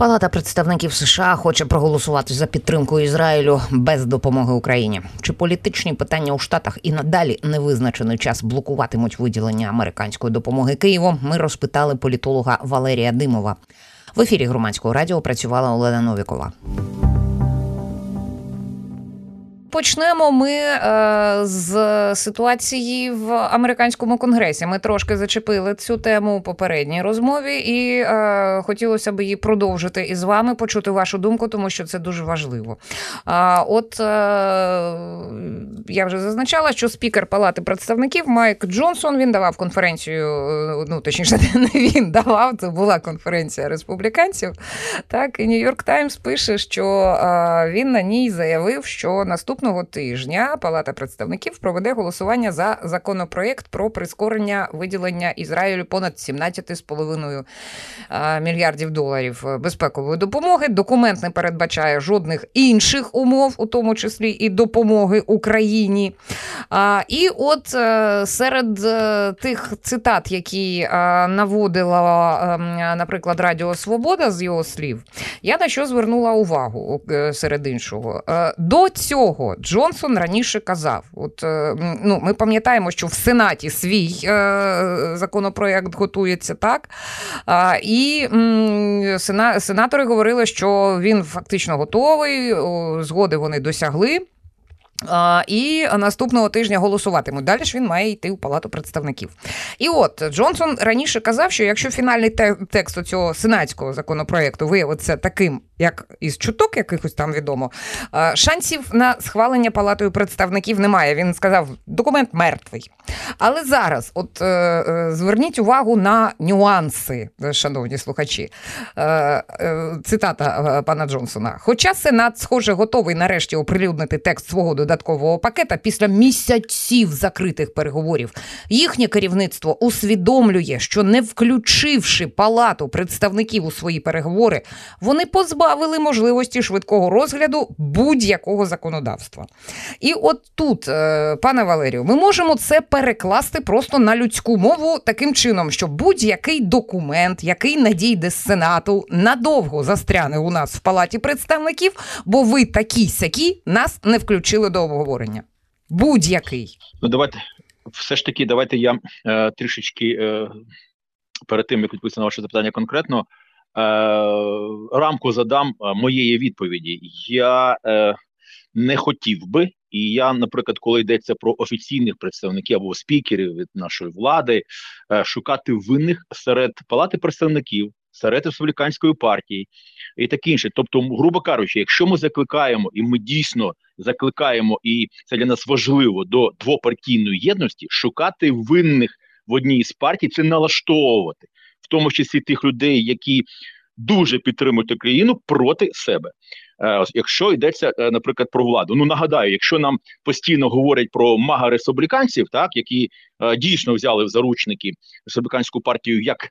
Палата представників США хоче проголосувати за підтримку Ізраїлю без допомоги Україні. Чи політичні питання у Штатах і надалі невизначений час блокуватимуть виділення американської допомоги Києву? Ми розпитали політолога Валерія Димова. В ефірі громадського радіо працювала Олена Новікова. Почнемо ми е, з ситуації в американському конгресі. Ми трошки зачепили цю тему у попередній розмові, і е, хотілося б її продовжити із вами, почути вашу думку, тому що це дуже важливо. А от е, я вже зазначала, що спікер Палати представників Майк Джонсон він давав конференцію. Е, ну точніше, не він давав. Це була конференція республіканців. Так і Нью-Йорк Таймс пише, що е, він на ній заявив, що наступ наступного тижня Палата представників проведе голосування за законопроєкт про прискорення виділення Ізраїлю понад 17,5 мільярдів доларів безпекової допомоги. Документ не передбачає жодних інших умов, у тому числі і допомоги Україні. І от е, серед е, тих цитат, які наводила, ем, наприклад, Радіо Свобода з його слів, я на що звернула увагу е, серед іншого. До цього Джонсон раніше казав: от е, ну, ми пам'ятаємо, що в Сенаті свій е, законопроект готується так. І сенатори говорили, що він фактично готовий, згоди вони досягли. І наступного тижня голосуватимуть. Далі ж він має йти у палату представників. І от Джонсон раніше казав, що якщо фінальний текст цього сенатського законопроекту виявиться таким, як із чуток, якихось там відомо, шансів на схвалення палатою представників немає. Він сказав, документ мертвий. Але зараз, от е, е, зверніть увагу на нюанси, шановні слухачі. Е, цитата пана Джонсона. Хоча Сенат, схоже, готовий нарешті оприлюднити текст свого додаткового пакета після місяців закритих переговорів. Їхнє керівництво усвідомлює, що не включивши палату представників у свої переговори, вони позбавили можливості швидкого розгляду будь-якого законодавства. І от тут, е, пане Валерію, ми можемо це перекласти просто на людську мову таким чином, що будь-який документ, який надійде з Сенату, надовго застряне у нас в палаті представників, бо ви такі сякі нас не включили до обговорення. Будь-який. Ну давайте все ж таки, давайте я е, трішечки е, перед тим як відповісти на ваше запитання конкретно. Е, рамку задам е, моєї відповіді. Я е, не хотів би, і я, наприклад, коли йдеться про офіційних представників або спікерів від нашої влади, е, шукати винних серед палати представників, серед республіканської партії і таке інше. Тобто, грубо кажучи, якщо ми закликаємо, і ми дійсно закликаємо, і це для нас важливо до двопартійної єдності, шукати винних в одній з партій, це налаштовувати, в тому числі тих людей, які дуже підтримують Україну проти себе. Е, якщо йдеться, е, наприклад, про владу, ну нагадаю, якщо нам постійно говорять про мага республіканців, так які е, дійсно взяли в заручники республіканську партію як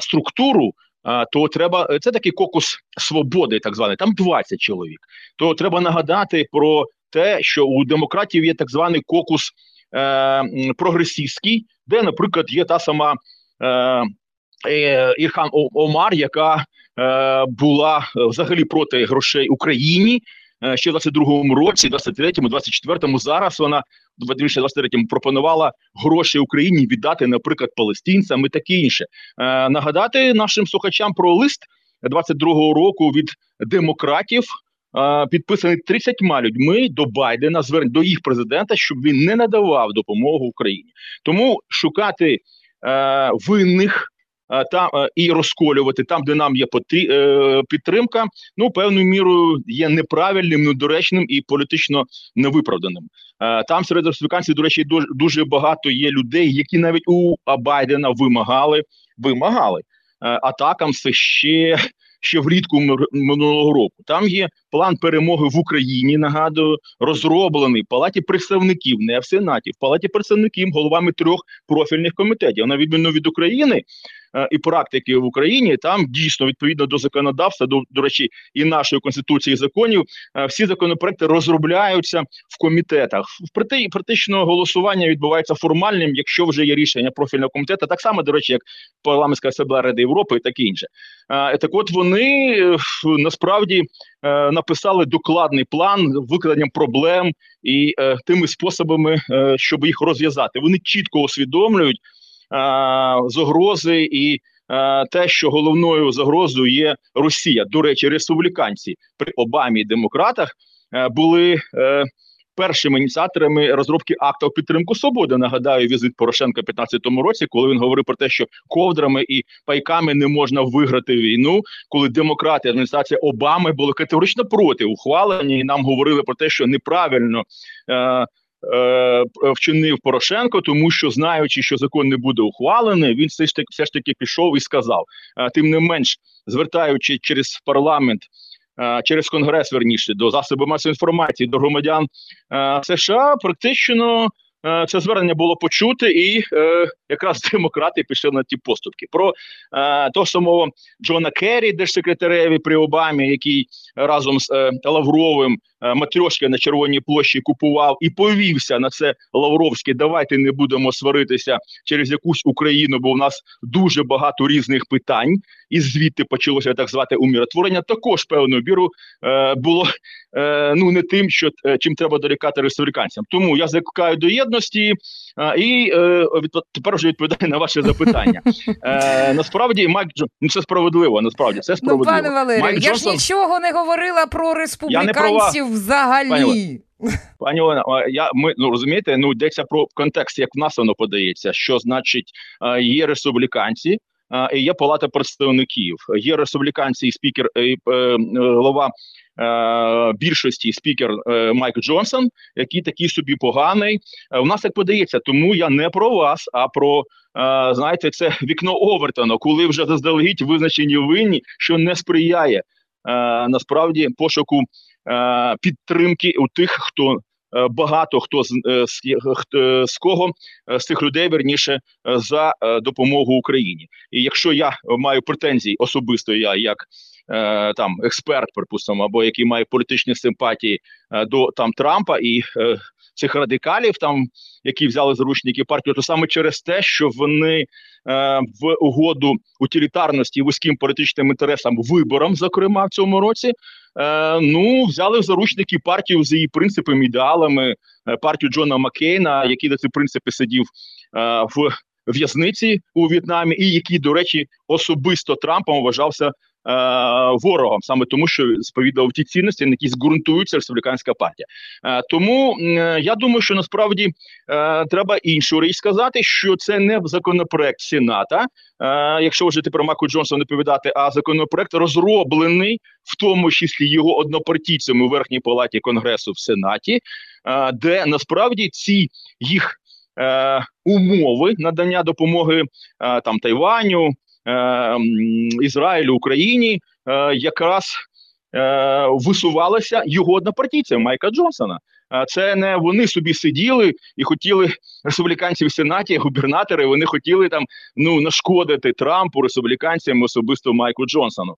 структуру, е, то треба це такий кокус свободи, так званий, там 20 чоловік. То треба нагадати про те, що у демократів є так званий кокус е, прогресистський, де, наприклад, є та сама е, е Ірхан Омар, яка е, була взагалі проти грошей Україні. Е, ще в 22-му році, 23-му, 24-му, зараз вона в 2023-му пропонувала гроші Україні віддати, наприклад, палестинцям і таке інше. Е, нагадати нашим слухачам про лист 22-го року від демократів. Е, підписаний 30 людьми до Байдена, звернень до їх президента, щоб він не надавав допомогу Україні. Тому шукати винних там е, і розколювати там, де нам є е, підтримка, ну певною мірою є неправильним, недоречним і політично невиправданим. Там серед республіканців, до речі, дуже багато є людей, які навіть у Байдена вимагали вимагали атакам це ще ще влітку минулого року. Там є план перемоги в Україні. Нагадую, розроблений в палаті представників, не в сенаті, в палаті представників головами трьох профільних комітетів. На відміну від України, і практики в Україні. Там дійсно відповідно до законодавства, до до речі, і нашої конституції і законів, всі законопроекти розробляються в комітетах. В практично голосування відбувається формальним, якщо вже є рішення профільного комітету, так само до речі, як парламентська асамблея Ради Європи і таке інше. Так, от вони насправді написали докладний план викладенням проблем і тими способами, щоб їх розв'язати. Вони чітко усвідомлюють загрози і те, що головною загрозою є Росія. До речі, республіканці при Обамі і демократах були першими ініціаторами розробки акту підтримку свободи. Нагадаю, візит Порошенка в 2015 році, коли він говорив про те, що ковдрами і пайками не можна виграти війну, коли демократи адміністрація Обами були категорично проти ухвалення, і нам говорили про те, що неправильно. Е, вчинив Порошенко, тому що знаючи, що закон не буде ухвалений, він все ж таки все ж таки пішов і сказав. Е, тим не менш, звертаючи через парламент. Е, через конгрес верніше до засобів масової інформації до громадян США практично це звернення було почути, і е, якраз демократи пішли на ті поступки. Про е, того самого Джона Керрі, держсекретареві при Обамі, який разом з е, Лавровим е, матрьошки на Червоній площі купував і повівся на це Лавровське. Давайте не будемо сваритися через якусь Україну, бо в нас дуже багато різних питань, і звідти почалося так звати умиротворення. Також певною біру е, було е, ну не тим, що е, чим треба дорікати республіканцям. Тому я закликаю до єдності і е, тепер вже відповідаю на ваше запитання. Е, Насправді Майк Джон, ну це справедливо. Насправді це справедливо. Ну, пане Валерію, Майк я Джонсон... ж нічого не говорила про республіканців взагалі. Пані, Пані Олена, я ми ну розумієте, ну йдеться про контекст, як в нас воно подається, що значить є республіканці, і є палата представників. Є республіканці і спікер і, е, голова Е, більшості спікер е, Майк Джонсон, який такий собі поганий. Е, у нас так подається, тому я не про вас, а про знаєте, це вікно Овертона, коли вже заздалегідь визначені винні, що не сприяє насправді пошуку підтримки у тих, хто. Багато хто з з, з кого з цих людей верніше за допомогу Україні, і якщо я маю претензії особисто, я як Е, там експерт, припустимо, або який має політичні симпатії е, до там Трампа і е, цих радикалів, там які взяли заручники партію, то саме через те, що вони в угоду утилітарності вузьким політичним інтересам виборам, зокрема в цьому році, ну взяли в заручники партію з її принципами, ідеалами, партію Джона Маккейна, який на ці принципи сидів в в'язниці у В'єтнамі, і який, до речі, особисто Трампом вважався Е, ворогом, саме тому, що сповідав ті цінності, на які зґрунтується республіканська партія. Е, тому я думаю, що насправді е, треба іншу річ сказати, що це не законопроект Сената, якщо вже ти про Маку Джонсона не повідати, а законопроект розроблений в тому числі його однопартійцями у верхній палаті конгресу в Сенаті, де насправді ці їх. Умови надання допомоги там Тайваню, Е, Ізраїлю Україні е, якраз е, висувалися його однопартійцям Майка Джонсона. Це не вони собі сиділи і хотіли республіканці в сенаті, губернатори. Вони хотіли там ну нашкодити Трампу, республіканцям, особисто Майку Джонсону.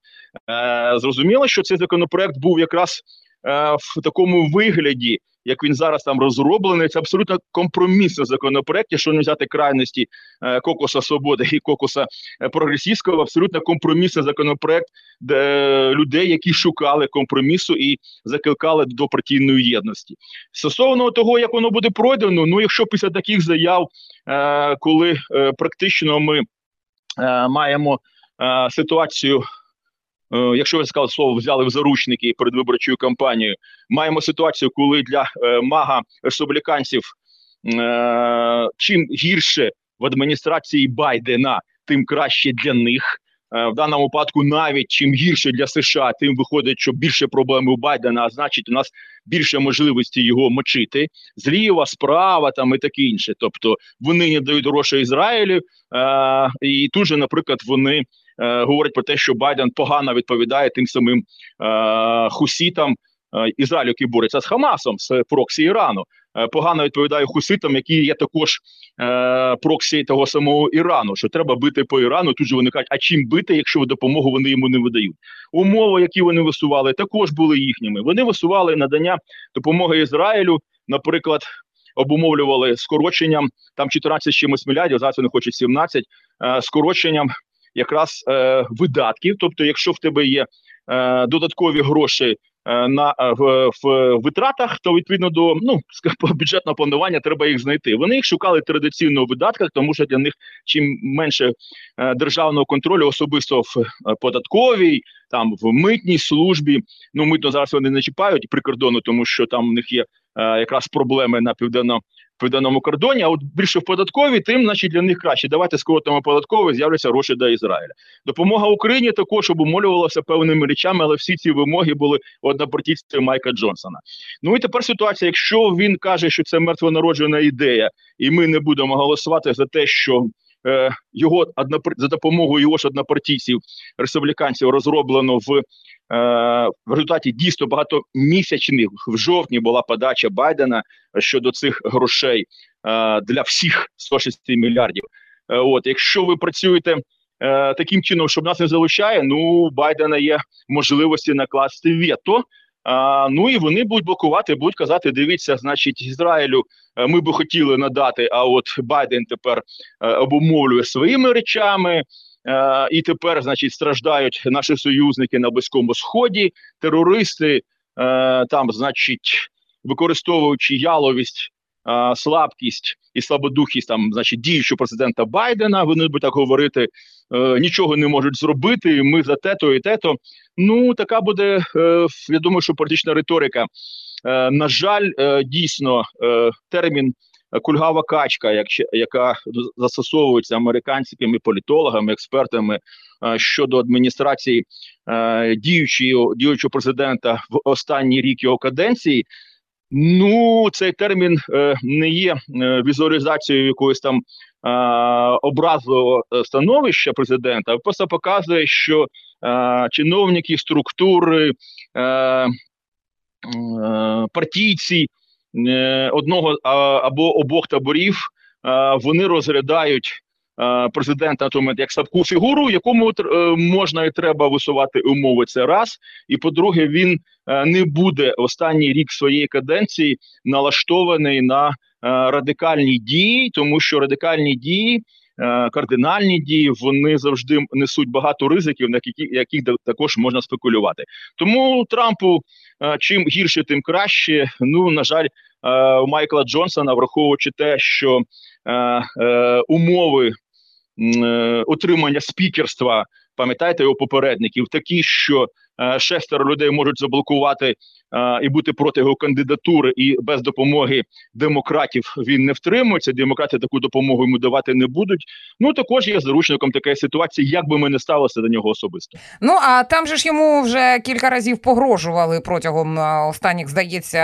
Зрозуміло, що цей законопроект був якраз в такому вигляді, як він зараз там розроблений, це абсолютно компромісний законопроект, якщо не взяти крайності е, Кокоса Свободи і Кокоса е, Прогресівського, абсолютно компромісний законопроект де людей, які шукали компромісу і закликали до партійної єдності. Стосовно того, як воно буде пройдено, ну якщо після таких заяв, е, коли е, практично ми е, маємо е, ситуацію. Е, якщо ви сказали слово, взяли в заручники перед виборчою кампанією, маємо ситуацію, коли для е, мага республіканців е, чим гірше в адміністрації Байдена, тим краще для них. В даному випадку, навіть чим гірше для США, тим виходить, що більше проблем у Байдена, а значить, у нас більше можливості його мочити зліва, справа там і таке інше. Тобто вони не дають грошей Ізраїлю, е, і тут же, наприклад, вони е, говорять про те, що Байден погано відповідає тим самим е, хусітам, Ізраїль, який бореться з Хамасом, з проксі Ірану. Погано відповідає хуситам, які є також е, проксі того самого Ірану. Що треба бити по Ірану? Тут же вони кажуть, а чим бити, якщо допомогу вони йому не видають? Умови, які вони висували, також були їхніми. Вони висували надання допомоги Ізраїлю, наприклад, обумовлювали скороченням там 14 чимось мільярдів, зараз вони хочуть 17, е, скороченням якраз е, видатків. Тобто, якщо в тебе є е, додаткові гроші. Е, на е, в, в витратах, то відповідно до ну бюджетного планування треба їх знайти. Вони їх шукали традиційно у видатках, тому що для них чим менше е, державного контролю, особисто в податковій, там в митній службі. Ну митно зараз вони не чіпають прикордону, тому що там у них є якраз проблеми на південно південному кордоні. А от більше в податковій, тим значить для них краще. Давайте скоротимо податкові, з'являться гроші до Ізраїля. Допомога Україні також обумолювалася певними речами, але всі ці вимоги були однопартійстві Майка Джонсона. Ну і тепер ситуація, якщо він каже, що це мертвонароджена ідея, і ми не будемо голосувати за те, що. Е, його за допомогою його ж однопартійців республіканців розроблено в Е, в результаті дійсно багатомісячних в жовтні була подача Байдена щодо цих грошей е, для всіх 106 мільярдів. От, якщо ви працюєте таким чином, щоб нас не залучає, ну у Байдена є можливості накласти вето. А, Ну і вони будуть блокувати, будуть казати: дивіться, значить, Ізраїлю ми би хотіли надати. А от Байден тепер обумовлює своїми речами. Е, і тепер, значить, страждають наші союзники на близькому сході, терористи е, там, значить, використовуючи яловість, е, слабкість і слабодухість там, значить, діючого президента Байдена, вони будуть так говорити, нічого не можуть зробити. Ми за те-то і те-то. Ну така буде. Я думаю, що політична риторика. На жаль, дійсно термін кульгава качка, як, яка застосовується американськими політологами, експертами е, щодо адміністрації е, діючого діючого президента в останній рік його каденції. Ну, цей термін е, не є е, візуалізацією якогось там е, образливого становища президента, просто показує, що е, чиновники структури, е, е, партійці одного або обох таборів вони розглядають президента на як слабку фігуру, якому е, можна і треба висувати умови. Це раз. І по-друге, він е, не буде останній рік своєї каденції налаштований на радикальні дії, тому що радикальні дії. Кардинальні дії вони завжди несуть багато ризиків, на яких, яких також можна спекулювати. Тому Трампу чим гірше, тим краще. Ну на жаль, у Майкла Джонсона, враховуючи те, що е, умови отримання спікерства, пам'ятаєте його попередників, такі, що Е, шестеро людей можуть заблокувати е, і бути проти його кандидатури, і без допомоги демократів він не втримується. Демократи таку допомогу йому давати не будуть. Ну також є заручником такої ситуації, як би ми не ставилися до нього особисто. Ну а там же ж йому вже кілька разів погрожували протягом е, останніх, здається,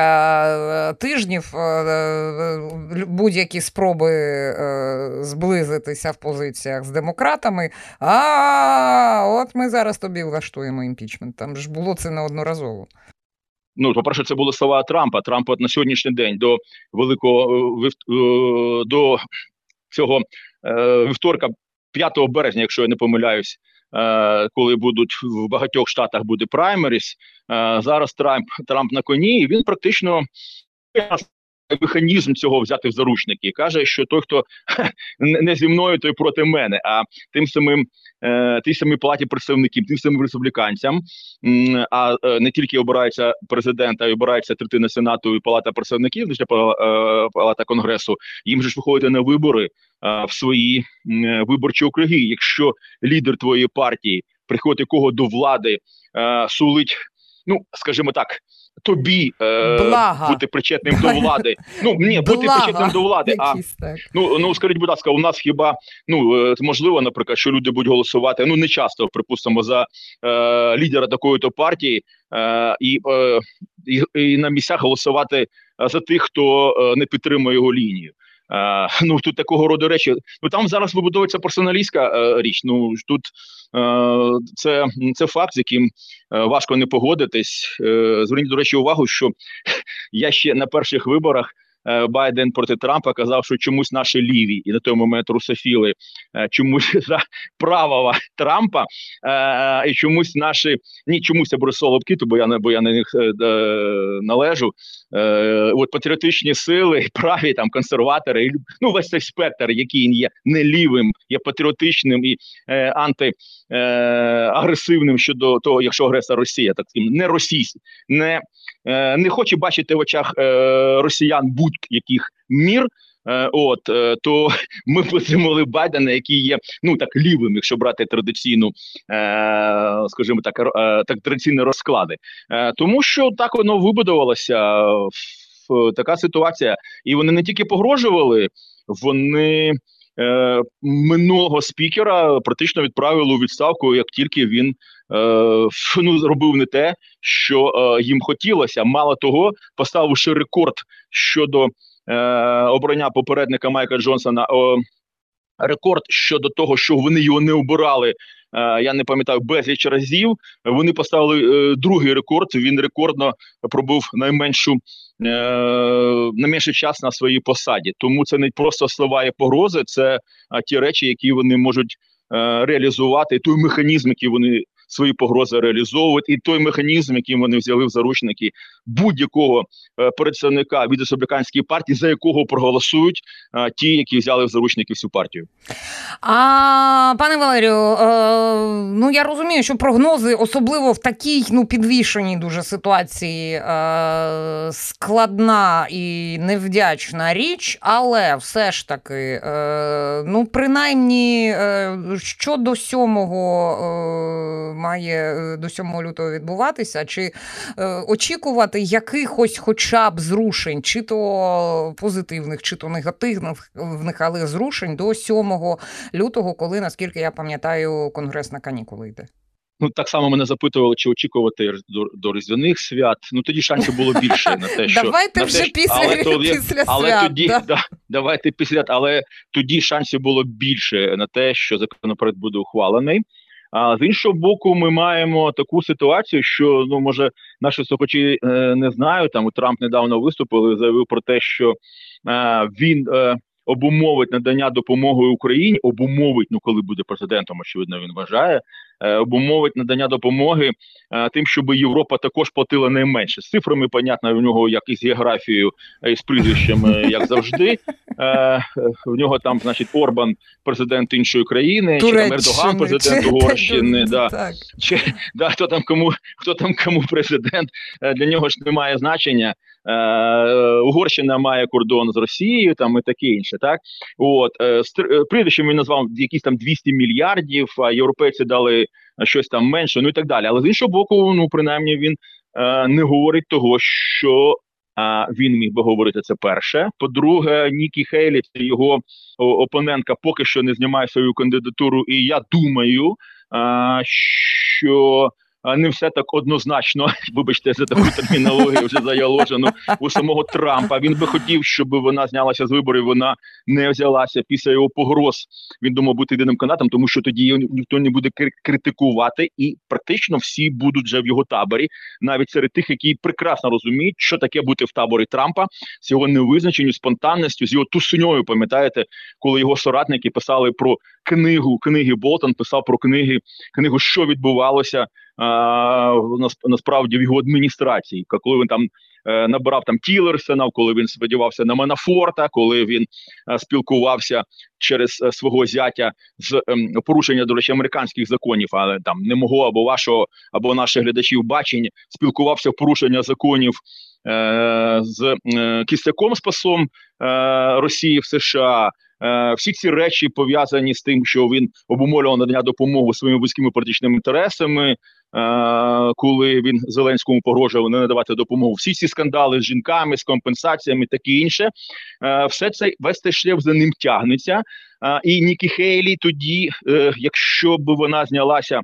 тижнів будь-які спроби зблизитися в позиціях з демократами. А от ми зараз тобі влаштуємо імпічмент. Там ж було це неодноразово. Ну, по-перше, це були слова Трампа. Трамп на сьогоднішній день до великого е, е, до цього е, вівторка, 5 березня, якщо я не помиляюсь, коли будуть в багатьох штатах буде праймеріс. Зараз Трамп Трамп на коні, і він практично механізм цього взяти в заручники. Каже, що той, хто не зі мною, той проти мене, а тим самим е, тій самій палаті представників, тим самим республіканцям, а е, не тільки обирається президент, а й обирається третина сенату і палата представників, лише е, палата конгресу. Їм же ж виходити на вибори в свої виборчі округи. Якщо лідер твоєї партії приходить кого до влади, сулить, ну скажімо так тобі е, бути причетним до влади. Ну ні, бути причетним до влади. А ну ну скажіть, будь ласка, у нас хіба ну е, можливо, наприклад, що люди будуть голосувати? Ну не часто припустимо за е, лідера такої то партії е, і, е, і, на місцях голосувати за тих, хто е, не підтримує його лінію. Е, ну тут такого роду речі. Ну там зараз вибудовується персоналістська е, річ. Ну тут е, це це факт, з яким важко не погодитись. Зверніть до речі, увагу, що я ще на перших виборах. Е, Байден проти Трампа казав, що чомусь наші ліві і на той момент русофіли е, чомусь за правого Трампа, е, і чомусь наші ні, чомусь беру солодки, бо я не бо я на них належу. От патріотичні сили, праві там консерватори, ну весь цей спектр, який є не лівим, є патріотичним і антиагресивним щодо того, якщо агресор Росія, так не російський, не не хоче бачити в очах росіян будь будь-яких мір. Е, от е, то ми підтримали Байдена, який є ну так лівим, якщо брати традиційну, е, скажімо так, так традиційні розклади, тому що так воно вибудувалося в така ситуація, і вони не тільки погрожували, вони е, минулого спікера практично відправили у відставку, як тільки він е, ну, зробив не те, що е, їм хотілося. Мало того, поставивши рекорд щодо е, обрання попередника Майка Джонсона. Рекорд щодо того, що вони його не обирали, я не пам'ятаю безліч разів. Вони поставили е, другий рекорд. Він рекордно пробув найменшу е, найменший час на своїй посаді. Тому це не просто слова і погрози, це ті речі, які вони можуть реалізувати, той механізм, який вони свої погрози реалізовувати, і той механізм, який вони взяли в заручники будь-якого е, представника від республіканської партії, за якого проголосують е, ті, які взяли в заручники всю партію. А пане Валерію, е, ну я розумію, що прогнози, особливо в такій ну підвішеній дуже ситуації, складна і невдячна річ, але все ж таки, ну принаймні щодо сьомого має е, до 7 лютого відбуватися, чи е, очікувати якихось хоча б зрушень, чи то позитивних, чи то негативних, але зрушень до 7 лютого, коли, наскільки я пам'ятаю, конгрес на канікули йде. Ну, так само мене запитували, чи очікувати до до різдвяних свят. Ну тоді шансів було більше на те, що давайте на вже те, після але, після але свят. тоді да. да. давайте після, але тоді шансів було більше на те, що законопроект буде ухвалений. А з іншого боку, ми маємо таку ситуацію, що ну може наші слухачі е, не знають. Там Трамп недавно виступив і заявив про те, що е, він е, обумовить надання допомоги Україні, обумовить, ну коли буде президентом, очевидно, він вважає, е, обумовить надання допомоги е, тим, щоб Європа також платила найменше. З цифрами, понятно, у нього як із географією е, з прізвищем, як завжди. В нього там, значить, Орбан, президент іншої країни, чи там Ердоган, президент Угорщини. Да. Чи да, хто там кому хто там кому президент для нього ж немає значення. Угорщина має кордон з Росією, там і таке інше. Так от прізвищем він назвав якісь там 200 мільярдів. А європейці дали щось там менше, ну і так далі. Але з іншого боку, ну принаймні він е, не говорить того, що е, він міг би говорити це перше. По-друге, Нікі Хейлі, його опонентка, поки що не знімає свою кандидатуру, і я думаю, е, що не все так однозначно. Вибачте за таку термінологію вже заяложену у самого Трампа. Він би хотів, щоб вона знялася з виборів. Вона не взялася після його погроз. Він думав бути єдиним канатом, тому що тоді його ніхто не буде критикувати, і практично всі будуть вже в його таборі, навіть серед тих, які прекрасно розуміють, що таке бути в таборі Трампа з його невизначенню, спонтанністю, з його тусуньою. Пам'ятаєте, коли його соратники писали про книгу книги Болтон, писав про книги книгу, що відбувалося насправді в його адміністрації, коли він там е, набирав там Тілерсена, коли він сподівався на Манафорта, коли він е, спілкувався через е, свого зятя з ем, порушення до речі американських законів, але там не мого або вашого, або наших глядачів бачень, спілкувався порушення законів. З кістяком спасом Росії в США всі ці речі пов'язані з тим, що він обумовлював надання допомоги своїми вузькими політичними інтересами, коли він Зеленському погрожував не надавати допомогу. Всі ці скандали з жінками, з компенсаціями, таке інше, е, все це весь цей шлях за ним тягнеться. І Нікі Хейлі, тоді, е, якщо б вона знялася,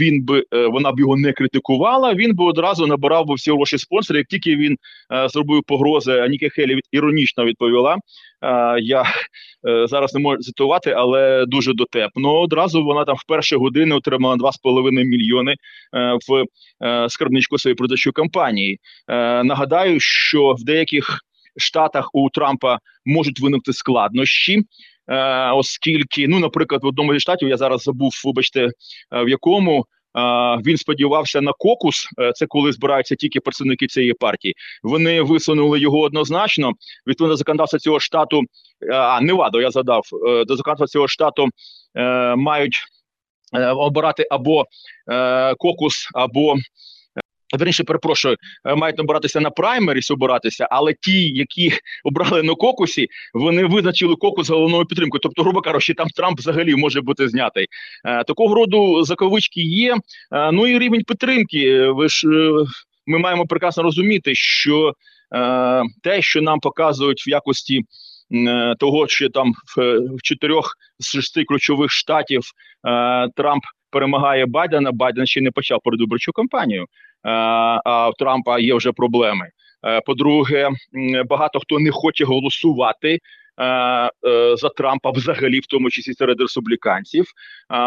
він би е, вона б його не критикувала. Він би одразу набирав би всі гроші спонсори. Як тільки він е, зробив погрози, а Нікі Хейлі від іронічно відповіла. Я зараз не можу цитувати, але дуже дотепно. Одразу вона там в перші години отримала 2,5 мільйони в скарбничку своєї продачої кампанії. Нагадаю, що в деяких штатах у Трампа можуть виникти складнощі. Е, оскільки, ну, наприклад, в одному зі штатів я зараз забув, вибачте, е, в якому е, він сподівався на кокус. Це коли збираються тільки представники цієї партії. Вони висунули його однозначно. Відповідно до законодавства цього штату, а Невадо, я задав до законодавства цього штату мають обирати або кокус, або Верніше, перепрошую, е, мають набиратися на праймеріс обиратися, але ті, які обрали на кокусі, вони визначили кокус головною підтримкою. Тобто, грубо кажучи, там Трамп взагалі може бути знятий. Е, такого роду заковички є. Е, ну і рівень підтримки. Ви ж ми маємо прекрасно розуміти, що те, що нам показують в якості. Того, що там в чотирьох з шести ключових штатів Трамп перемагає Байдена, Байден ще не почав передвиборчу кампанію. Е, а в Трампа є вже проблеми. Е, по-друге, багато хто не хоче голосувати. Е, за Трампа, взагалі, в тому числі серед республіканців.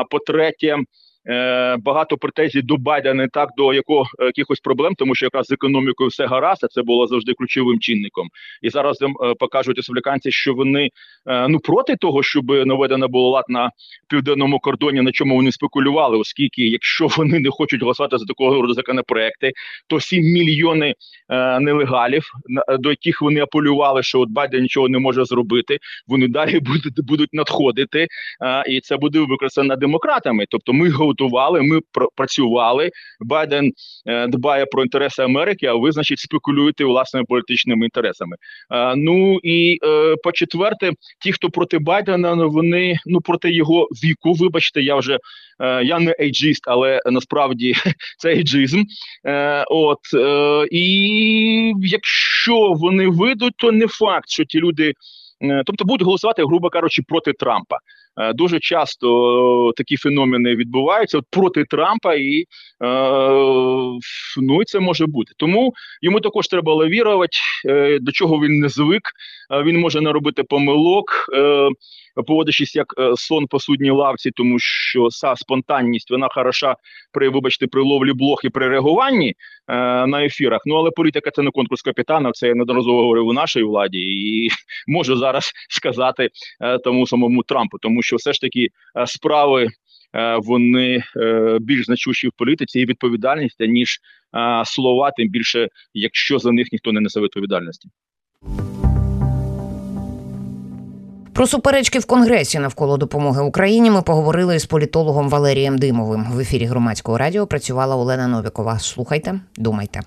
По третє, багато претензій до Байдена не так до якого е, якихось проблем, тому що якраз з економікою все гаразд, а це було завжди ключовим чинником. І зараз їм е, покажуть республіканці, що вони ну проти того, щоб наведено було лад на південному кордоні, на чому вони спекулювали, оскільки якщо вони не хочуть голосувати за такого роду законопроекти, то 7 мільйони нелегалів, до яких вони апелювали, що от Байден нічого не може зробити, вони далі будуть будуть надходити, і це буде використано демократами. Тобто, ми готували, ми пр працювали. Байден е, дбає про інтереси Америки, а ви, значить, спекулюєте власними політичними інтересами. Е, ну і е, по четверте, ті, хто проти Байдена, вони ну проти його віку. Вибачте, я вже я не ейджист, але насправді це ейджизм. От і якщо вони вийдуть, то не факт, що ті люди. Тобто будуть голосувати, грубо кажучи, проти Трампа. Е, дуже часто такі феномени відбуваються от проти Трампа, і е, ну і це може бути. Тому йому також треба лавірувати, до чого він не звик. Він може наробити помилок поводячись як е, сон по судній лавці, тому що са спонтанність вона хороша при вибачте при ловлі блох і при реагуванні е, на ефірах. Ну але політика це не конкурс капітана. Це я неодноразово говорив у нашій владі, і можу зараз сказати е, тому самому Трампу, тому що все ж таки е, справи. Е, вони е, більш значущі в політиці і відповідальність ніж слова, тим більше, якщо за них ніхто не несе відповідальності. Про суперечки в Конгресі навколо допомоги Україні ми поговорили з політологом Валерієм Димовим. В ефірі громадського радіо працювала Олена Новікова. Слухайте, думайте.